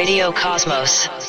Radio Cosmos.